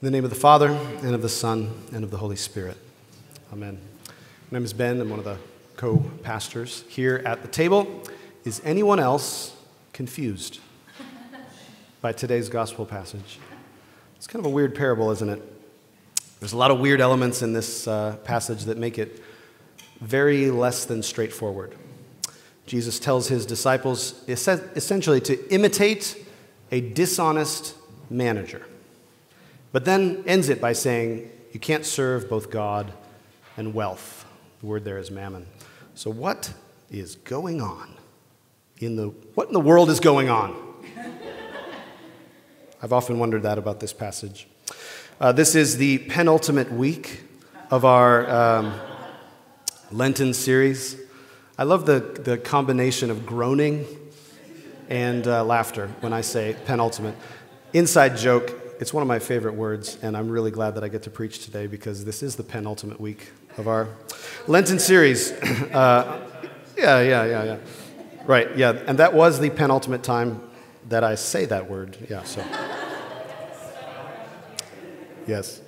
In the name of the Father, and of the Son, and of the Holy Spirit. Amen. My name is Ben. I'm one of the co pastors here at the table. Is anyone else confused by today's gospel passage? It's kind of a weird parable, isn't it? There's a lot of weird elements in this uh, passage that make it very less than straightforward. Jesus tells his disciples essentially to imitate a dishonest manager, but then ends it by saying, You can't serve both God and wealth. The word there is mammon. So, what is going on? In the, what in the world is going on? I've often wondered that about this passage. Uh, this is the penultimate week of our um, Lenten series. I love the, the combination of groaning and uh, laughter when I say penultimate. Inside joke, it's one of my favorite words, and I'm really glad that I get to preach today because this is the penultimate week of our Lenten series. Uh, yeah, yeah, yeah, yeah. Right, yeah, and that was the penultimate time that I say that word. Yeah, so. Yes.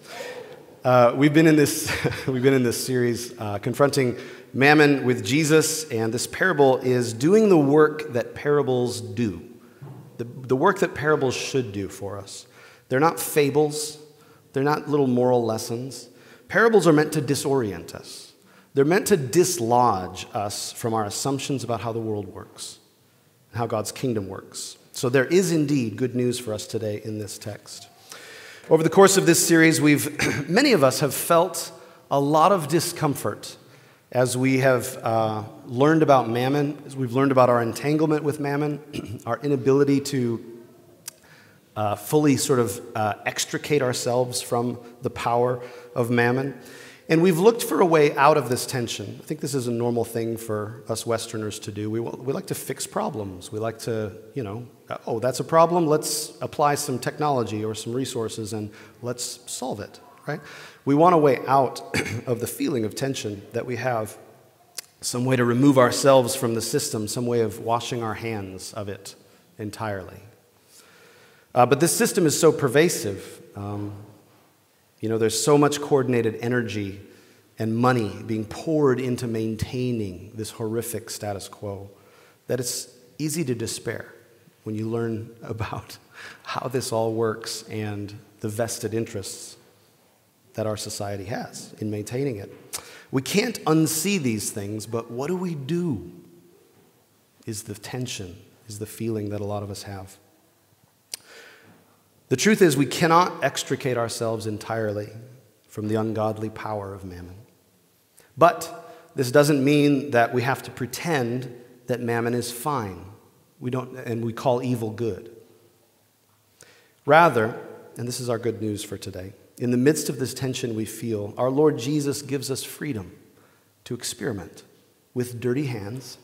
Uh, we've, been in this, we've been in this series uh, confronting mammon with Jesus, and this parable is doing the work that parables do, the, the work that parables should do for us. They're not fables, they're not little moral lessons. Parables are meant to disorient us, they're meant to dislodge us from our assumptions about how the world works and how God's kingdom works. So there is indeed good news for us today in this text. Over the course of this series, we've, many of us have felt a lot of discomfort as we have uh, learned about mammon, as we've learned about our entanglement with mammon, our inability to uh, fully sort of uh, extricate ourselves from the power of mammon. And we've looked for a way out of this tension. I think this is a normal thing for us Westerners to do. We, we like to fix problems. We like to, you know, oh, that's a problem. Let's apply some technology or some resources and let's solve it, right? We want a way out of the feeling of tension that we have, some way to remove ourselves from the system, some way of washing our hands of it entirely. Uh, but this system is so pervasive. Um, you know, there's so much coordinated energy and money being poured into maintaining this horrific status quo that it's easy to despair when you learn about how this all works and the vested interests that our society has in maintaining it. We can't unsee these things, but what do we do? Is the tension, is the feeling that a lot of us have. The truth is, we cannot extricate ourselves entirely from the ungodly power of mammon. But this doesn't mean that we have to pretend that mammon is fine we don't, and we call evil good. Rather, and this is our good news for today, in the midst of this tension we feel, our Lord Jesus gives us freedom to experiment with dirty hands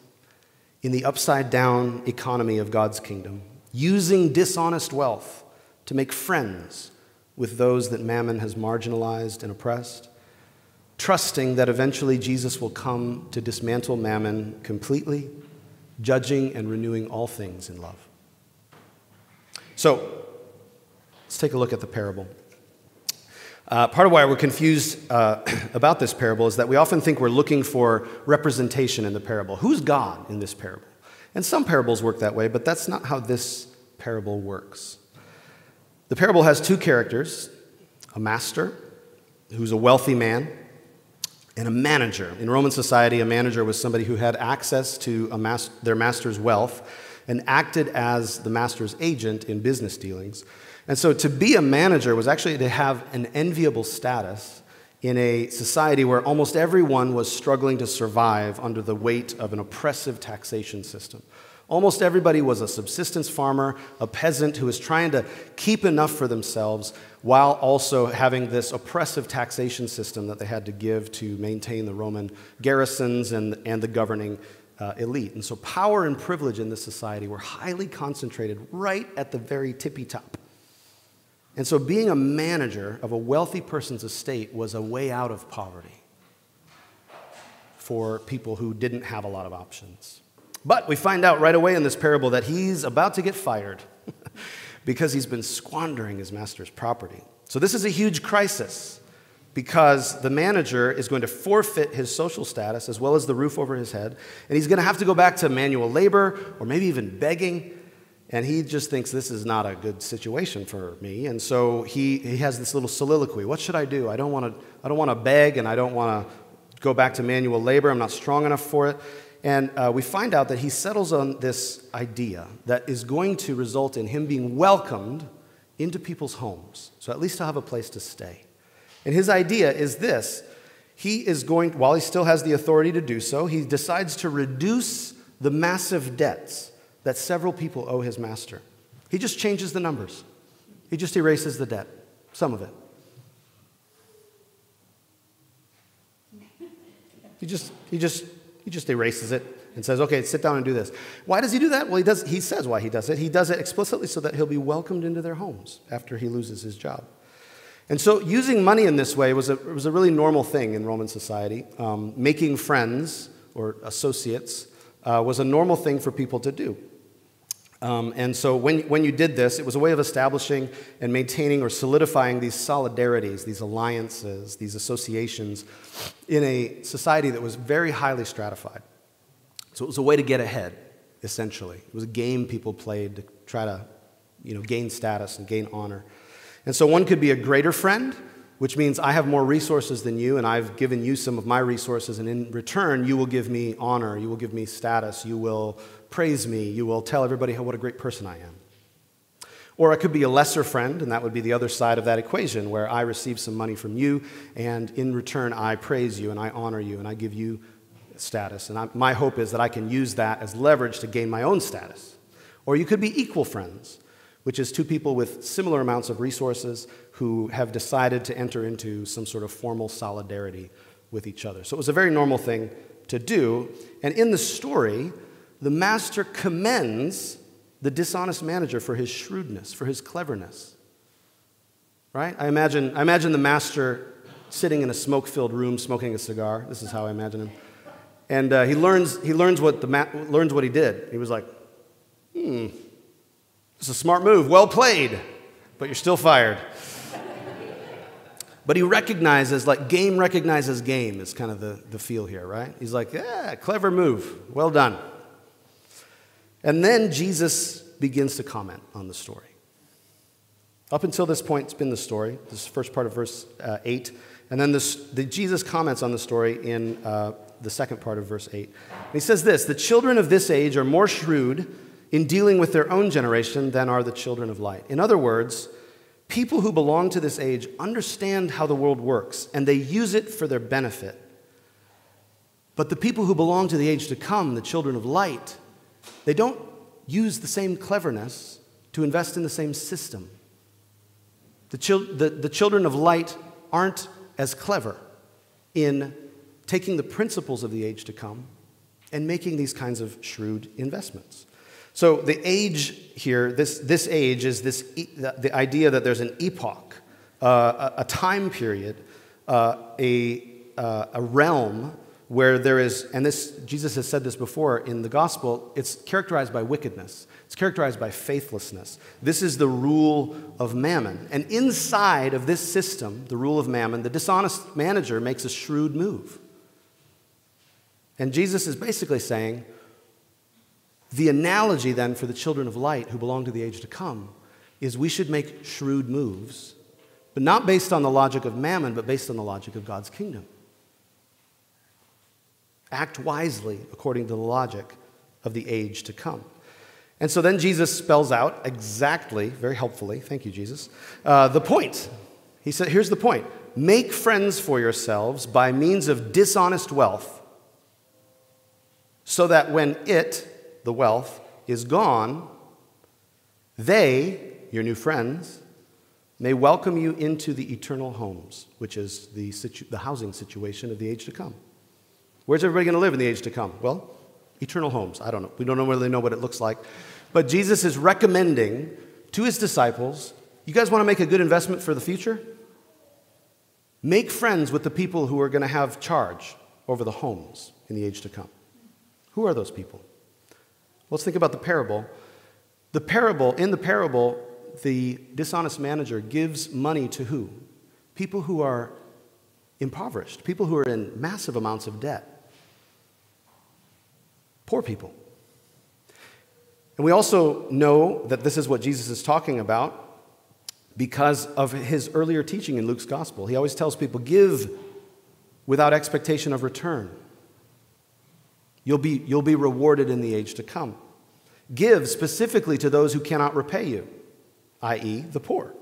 in the upside down economy of God's kingdom, using dishonest wealth to make friends with those that mammon has marginalized and oppressed, trusting that eventually Jesus will come to dismantle mammon completely, judging and renewing all things in love. So, let's take a look at the parable. Uh, part of why we're confused uh, about this parable is that we often think we're looking for representation in the parable. Who's God in this parable? And some parables work that way, but that's not how this parable works. The parable has two characters a master, who's a wealthy man, and a manager. In Roman society, a manager was somebody who had access to mas- their master's wealth and acted as the master's agent in business dealings. And so to be a manager was actually to have an enviable status in a society where almost everyone was struggling to survive under the weight of an oppressive taxation system. Almost everybody was a subsistence farmer, a peasant who was trying to keep enough for themselves while also having this oppressive taxation system that they had to give to maintain the Roman garrisons and, and the governing uh, elite. And so power and privilege in this society were highly concentrated right at the very tippy top. And so being a manager of a wealthy person's estate was a way out of poverty for people who didn't have a lot of options. But we find out right away in this parable that he's about to get fired because he's been squandering his master's property. So, this is a huge crisis because the manager is going to forfeit his social status as well as the roof over his head, and he's going to have to go back to manual labor or maybe even begging. And he just thinks this is not a good situation for me. And so he, he has this little soliloquy What should I do? I don't want to I don't want to beg and I don't want to go back to manual labor. I'm not strong enough for it. And uh, we find out that he settles on this idea that is going to result in him being welcomed into people's homes. So at least he'll have a place to stay. And his idea is this he is going, while he still has the authority to do so, he decides to reduce the massive debts that several people owe his master. He just changes the numbers, he just erases the debt, some of it. He just, he just, he just erases it and says, okay, sit down and do this. Why does he do that? Well, he, does, he says why he does it. He does it explicitly so that he'll be welcomed into their homes after he loses his job. And so, using money in this way was a, was a really normal thing in Roman society. Um, making friends or associates uh, was a normal thing for people to do. Um, and so, when, when you did this, it was a way of establishing and maintaining or solidifying these solidarities, these alliances, these associations in a society that was very highly stratified. So, it was a way to get ahead, essentially. It was a game people played to try to you know, gain status and gain honor. And so one could be a greater friend, which means I have more resources than you, and I've given you some of my resources, and in return, you will give me honor, you will give me status, you will praise me, you will tell everybody how, what a great person I am. Or I could be a lesser friend, and that would be the other side of that equation, where I receive some money from you, and in return, I praise you, and I honor you, and I give you status. And I, my hope is that I can use that as leverage to gain my own status. Or you could be equal friends which is two people with similar amounts of resources who have decided to enter into some sort of formal solidarity with each other. So it was a very normal thing to do. And in the story, the master commends the dishonest manager for his shrewdness, for his cleverness. Right? I imagine, I imagine the master sitting in a smoke filled room smoking a cigar. This is how I imagine him. And uh, he, learns, he learns, what the ma- learns what he did. He was like, hmm, it's a smart move. Well played, but you're still fired. but he recognizes, like game recognizes game, is kind of the, the feel here, right? He's like, yeah, clever move. Well done. And then Jesus begins to comment on the story. Up until this point, it's been the story. This first part of verse uh, 8. And then this, the, Jesus comments on the story in uh, the second part of verse 8. And he says this The children of this age are more shrewd in dealing with their own generation than are the children of light. In other words, people who belong to this age understand how the world works and they use it for their benefit. But the people who belong to the age to come, the children of light, they don't use the same cleverness to invest in the same system. The, chil- the, the children of light aren't as clever in taking the principles of the age to come and making these kinds of shrewd investments. So the age here, this, this age is this, the, idea that there's an epoch, uh, a, a, time period, uh, a, uh, a realm where there is, and this, Jesus has said this before in the gospel, it's characterized by wickedness. It's characterized by faithlessness. This is the rule of mammon. And inside of this system, the rule of mammon, the dishonest manager makes a shrewd move. And Jesus is basically saying, the analogy, then, for the children of light who belong to the age to come is we should make shrewd moves, but not based on the logic of mammon, but based on the logic of God's kingdom. Act wisely according to the logic of the age to come. And so then Jesus spells out exactly, very helpfully, thank you, Jesus, uh, the point. He said, here's the point make friends for yourselves by means of dishonest wealth, so that when it, the wealth, is gone, they, your new friends, may welcome you into the eternal homes, which is the, situ- the housing situation of the age to come. Where's everybody going to live in the age to come? Well, eternal homes. I don't know. We don't really know what it looks like. But Jesus is recommending to his disciples you guys want to make a good investment for the future? Make friends with the people who are going to have charge over the homes in the age to come. Who are those people? Let's think about the parable. The parable, in the parable, the dishonest manager gives money to who? People who are impoverished, people who are in massive amounts of debt, poor people. And we also know that this is what Jesus is talking about because of his earlier teaching in Luke's gospel. He always tells people, give without expectation of return. You'll be, you'll be rewarded in the age to come. Give specifically to those who cannot repay you, i.e., the poor.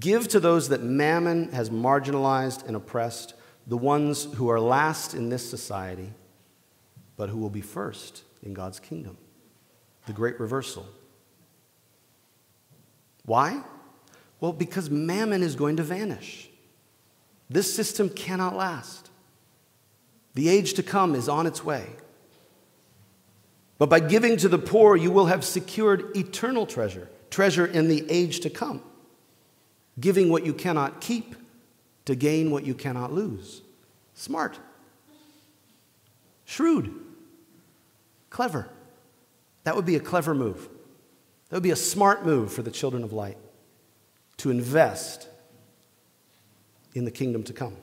Give to those that mammon has marginalized and oppressed, the ones who are last in this society, but who will be first in God's kingdom. The great reversal. Why? Well, because mammon is going to vanish. This system cannot last. The age to come is on its way. But by giving to the poor, you will have secured eternal treasure, treasure in the age to come. Giving what you cannot keep to gain what you cannot lose. Smart. Shrewd. Clever. That would be a clever move. That would be a smart move for the children of light to invest in the kingdom to come,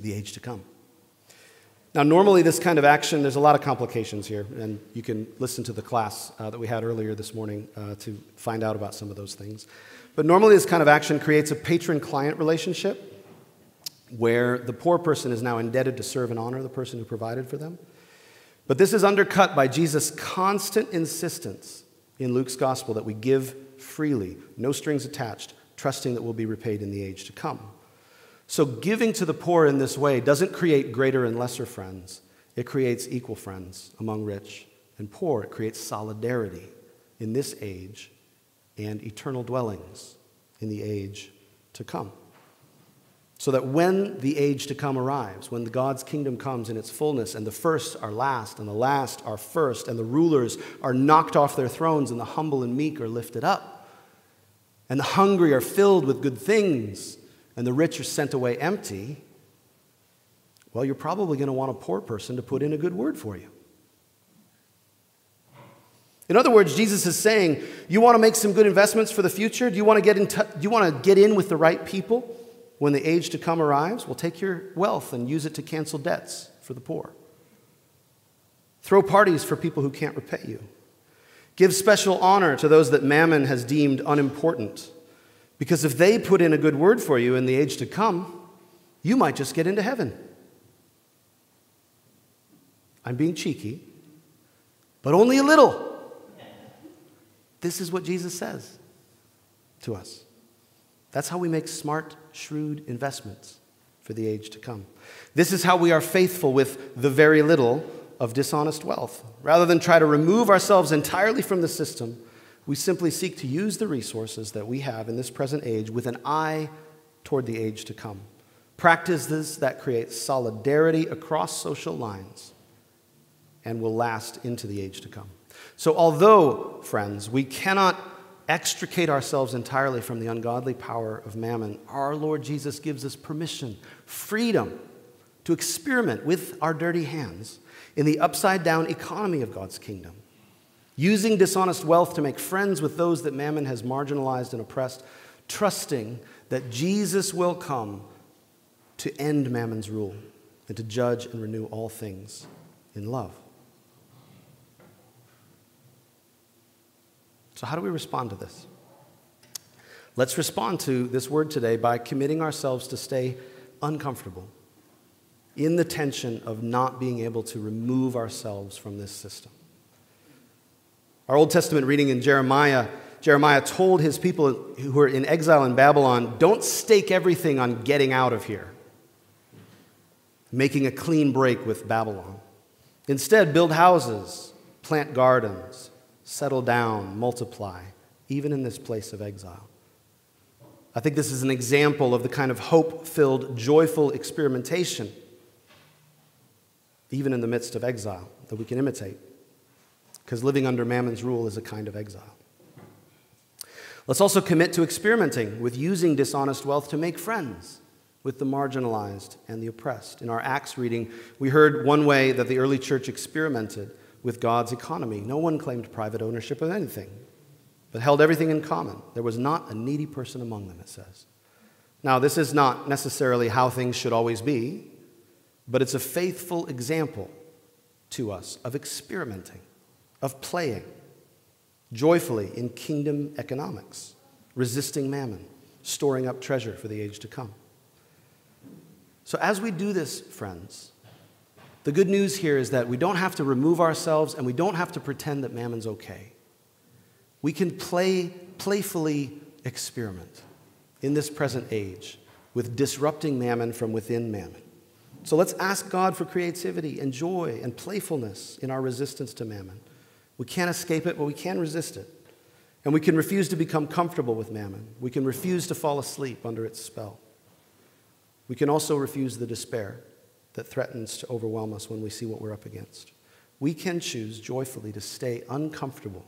the age to come. Now, normally, this kind of action, there's a lot of complications here, and you can listen to the class uh, that we had earlier this morning uh, to find out about some of those things. But normally, this kind of action creates a patron client relationship where the poor person is now indebted to serve and honor the person who provided for them. But this is undercut by Jesus' constant insistence in Luke's gospel that we give freely, no strings attached, trusting that we'll be repaid in the age to come. So, giving to the poor in this way doesn't create greater and lesser friends, it creates equal friends among rich and poor. It creates solidarity in this age and eternal dwellings in the age to come. So that when the age to come arrives, when God's kingdom comes in its fullness, and the first are last, and the last are first, and the rulers are knocked off their thrones, and the humble and meek are lifted up, and the hungry are filled with good things, and the rich are sent away empty, well, you're probably going to want a poor person to put in a good word for you. In other words, Jesus is saying, you want to make some good investments for the future? Do you want to get in, t- do you want to get in with the right people when the age to come arrives? Well, take your wealth and use it to cancel debts for the poor. Throw parties for people who can't repay you. Give special honor to those that mammon has deemed unimportant because if they put in a good word for you in the age to come, you might just get into heaven. I'm being cheeky, but only a little. This is what Jesus says to us. That's how we make smart, shrewd investments for the age to come. This is how we are faithful with the very little of dishonest wealth. Rather than try to remove ourselves entirely from the system, we simply seek to use the resources that we have in this present age with an eye toward the age to come. Practices that create solidarity across social lines and will last into the age to come. So, although, friends, we cannot extricate ourselves entirely from the ungodly power of mammon, our Lord Jesus gives us permission, freedom to experiment with our dirty hands in the upside down economy of God's kingdom using dishonest wealth to make friends with those that mammon has marginalized and oppressed, trusting that Jesus will come to end mammon's rule and to judge and renew all things in love. So, how do we respond to this? Let's respond to this word today by committing ourselves to stay uncomfortable in the tension of not being able to remove ourselves from this system. Our Old Testament reading in Jeremiah, Jeremiah told his people who were in exile in Babylon, don't stake everything on getting out of here, making a clean break with Babylon. Instead, build houses, plant gardens, settle down, multiply, even in this place of exile. I think this is an example of the kind of hope filled, joyful experimentation, even in the midst of exile, that we can imitate because living under Mammon's rule is a kind of exile. Let's also commit to experimenting with using dishonest wealth to make friends with the marginalized and the oppressed. In our Acts reading, we heard one way that the early church experimented with God's economy. No one claimed private ownership of anything. but held everything in common. There was not a needy person among them, it says. Now, this is not necessarily how things should always be, but it's a faithful example to us of experimenting, of playing joyfully in kingdom economics, resisting mammon, storing up treasure for the age to come. So, as we do this, friends, the good news here is that we don't have to remove ourselves and we don't have to pretend that mammon's okay. We can play, playfully experiment in this present age with disrupting mammon from within mammon. So let's ask God for creativity and joy and playfulness in our resistance to mammon. We can't escape it, but we can resist it. And we can refuse to become comfortable with mammon. We can refuse to fall asleep under its spell. We can also refuse the despair that threatens to overwhelm us when we see what we're up against. We can choose joyfully to stay uncomfortable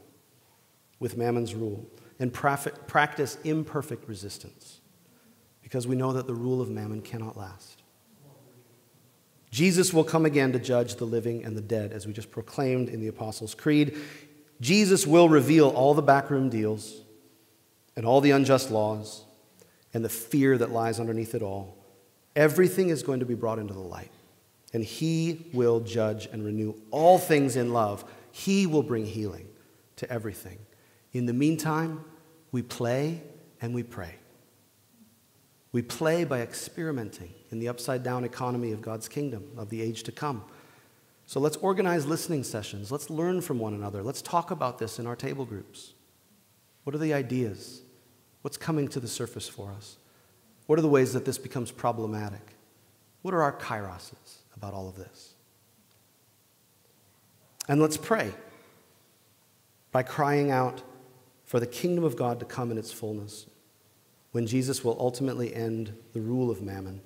with Mammon's rule and practice imperfect resistance because we know that the rule of Mammon cannot last. Jesus will come again to judge the living and the dead, as we just proclaimed in the Apostles' Creed. Jesus will reveal all the backroom deals and all the unjust laws and the fear that lies underneath it all. Everything is going to be brought into the light, and He will judge and renew all things in love. He will bring healing to everything. In the meantime, we play and we pray. We play by experimenting in the upside down economy of God's kingdom, of the age to come. So let's organize listening sessions. Let's learn from one another. Let's talk about this in our table groups. What are the ideas? What's coming to the surface for us? What are the ways that this becomes problematic? What are our kairoses about all of this? And let's pray by crying out for the kingdom of God to come in its fullness when Jesus will ultimately end the rule of mammon.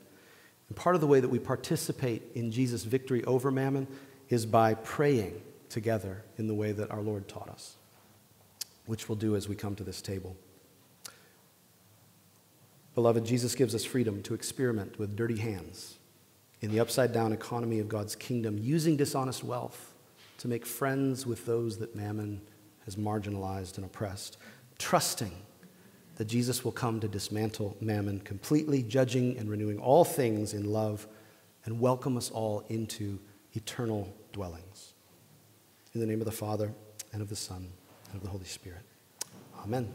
And part of the way that we participate in Jesus' victory over mammon is by praying together in the way that our Lord taught us, which we'll do as we come to this table. Beloved, Jesus gives us freedom to experiment with dirty hands in the upside down economy of God's kingdom, using dishonest wealth to make friends with those that mammon has marginalized and oppressed, trusting that Jesus will come to dismantle mammon completely, judging and renewing all things in love, and welcome us all into eternal dwellings. In the name of the Father, and of the Son, and of the Holy Spirit. Amen.